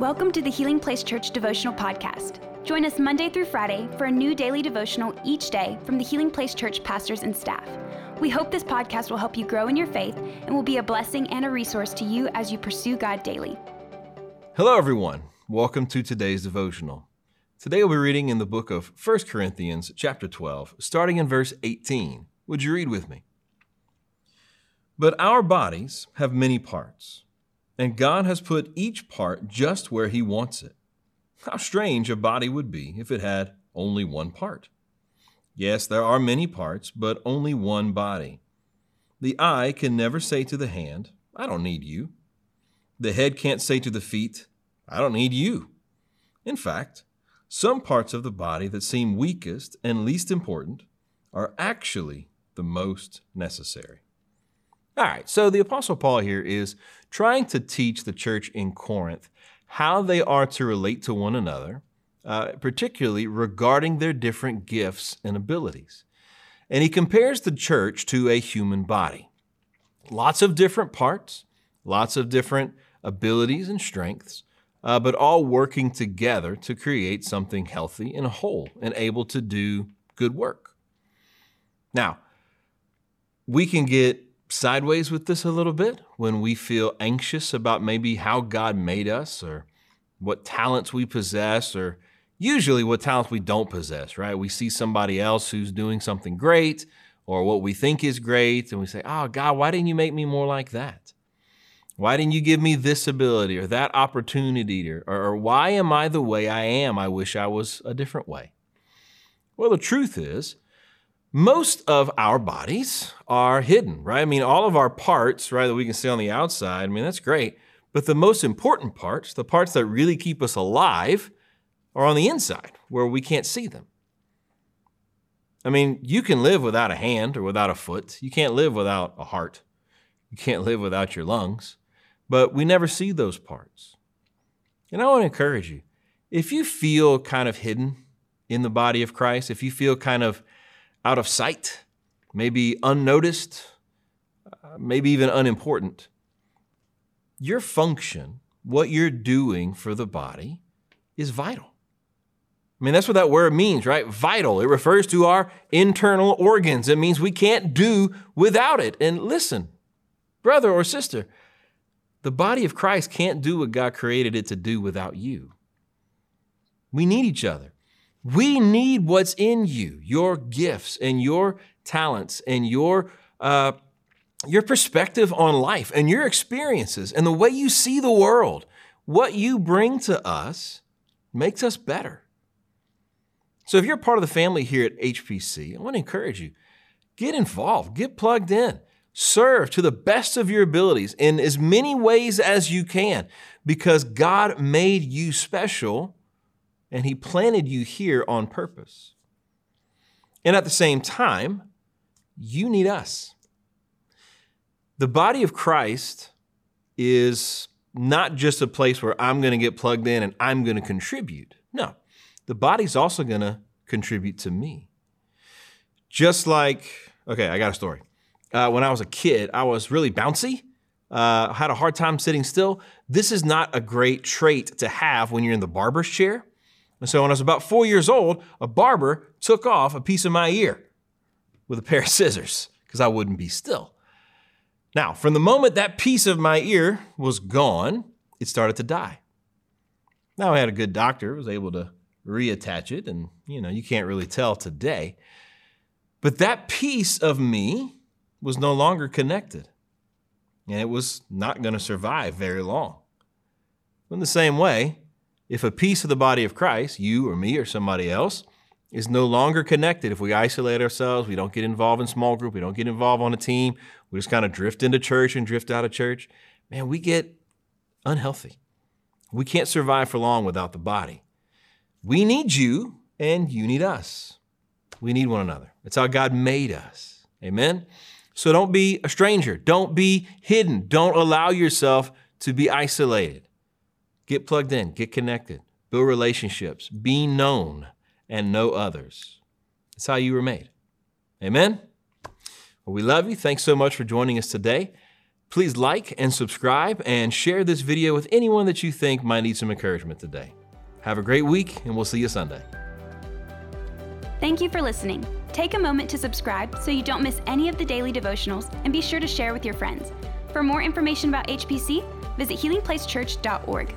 Welcome to the Healing Place Church Devotional Podcast. Join us Monday through Friday for a new daily devotional each day from the Healing Place Church pastors and staff. We hope this podcast will help you grow in your faith and will be a blessing and a resource to you as you pursue God daily. Hello, everyone. Welcome to today's devotional. Today we'll be reading in the book of 1 Corinthians, chapter 12, starting in verse 18. Would you read with me? But our bodies have many parts, and God has put each part just where He wants it. How strange a body would be if it had only one part. Yes, there are many parts, but only one body. The eye can never say to the hand, I don't need you. The head can't say to the feet, I don't need you. In fact, some parts of the body that seem weakest and least important are actually the most necessary. All right, so the Apostle Paul here is trying to teach the church in Corinth how they are to relate to one another, uh, particularly regarding their different gifts and abilities. And he compares the church to a human body. Lots of different parts, lots of different abilities and strengths, uh, but all working together to create something healthy and whole and able to do good work. Now, we can get sideways with this a little bit when we feel anxious about maybe how God made us or what talents we possess or usually what talents we don't possess, right? We see somebody else who's doing something great or what we think is great and we say, "Oh God, why didn't you make me more like that?" Why didn't you give me this ability or that opportunity? Or, or, why am I the way I am? I wish I was a different way. Well, the truth is, most of our bodies are hidden, right? I mean, all of our parts, right, that we can see on the outside, I mean, that's great. But the most important parts, the parts that really keep us alive, are on the inside where we can't see them. I mean, you can live without a hand or without a foot. You can't live without a heart. You can't live without your lungs. But we never see those parts. And I want to encourage you if you feel kind of hidden in the body of Christ, if you feel kind of out of sight, maybe unnoticed, uh, maybe even unimportant. Your function, what you're doing for the body, is vital. I mean, that's what that word means, right? Vital. It refers to our internal organs. It means we can't do without it. And listen, brother or sister, the body of Christ can't do what God created it to do without you. We need each other. We need what's in you, your gifts and your talents and your, uh, your perspective on life and your experiences and the way you see the world. What you bring to us makes us better. So if you're part of the family here at HPC, I want to encourage you get involved, get plugged in, serve to the best of your abilities in as many ways as you can because God made you special and He planted you here on purpose. And at the same time, you need us. The body of Christ is not just a place where I'm going to get plugged in and I'm going to contribute. No, the body's also going to contribute to me. Just like, okay, I got a story. Uh, when I was a kid, I was really bouncy. Uh, had a hard time sitting still. This is not a great trait to have when you're in the barber's chair and so when I was about four years old, a barber took off a piece of my ear with a pair of scissors because I wouldn't be still. Now, from the moment that piece of my ear was gone, it started to die. Now I had a good doctor, was able to reattach it, and you know, you can't really tell today. But that piece of me was no longer connected, and it was not going to survive very long. In the same way, if a piece of the body of Christ, you or me or somebody else, is no longer connected, if we isolate ourselves, we don't get involved in small group, we don't get involved on a team, we just kind of drift into church and drift out of church, man, we get unhealthy. We can't survive for long without the body. We need you and you need us. We need one another. That's how God made us. Amen? So don't be a stranger. Don't be hidden. Don't allow yourself to be isolated. Get plugged in, get connected, build relationships, be known, and know others. That's how you were made. Amen? Well, we love you. Thanks so much for joining us today. Please like and subscribe and share this video with anyone that you think might need some encouragement today. Have a great week, and we'll see you Sunday. Thank you for listening. Take a moment to subscribe so you don't miss any of the daily devotionals and be sure to share with your friends. For more information about HPC, visit healingplacechurch.org.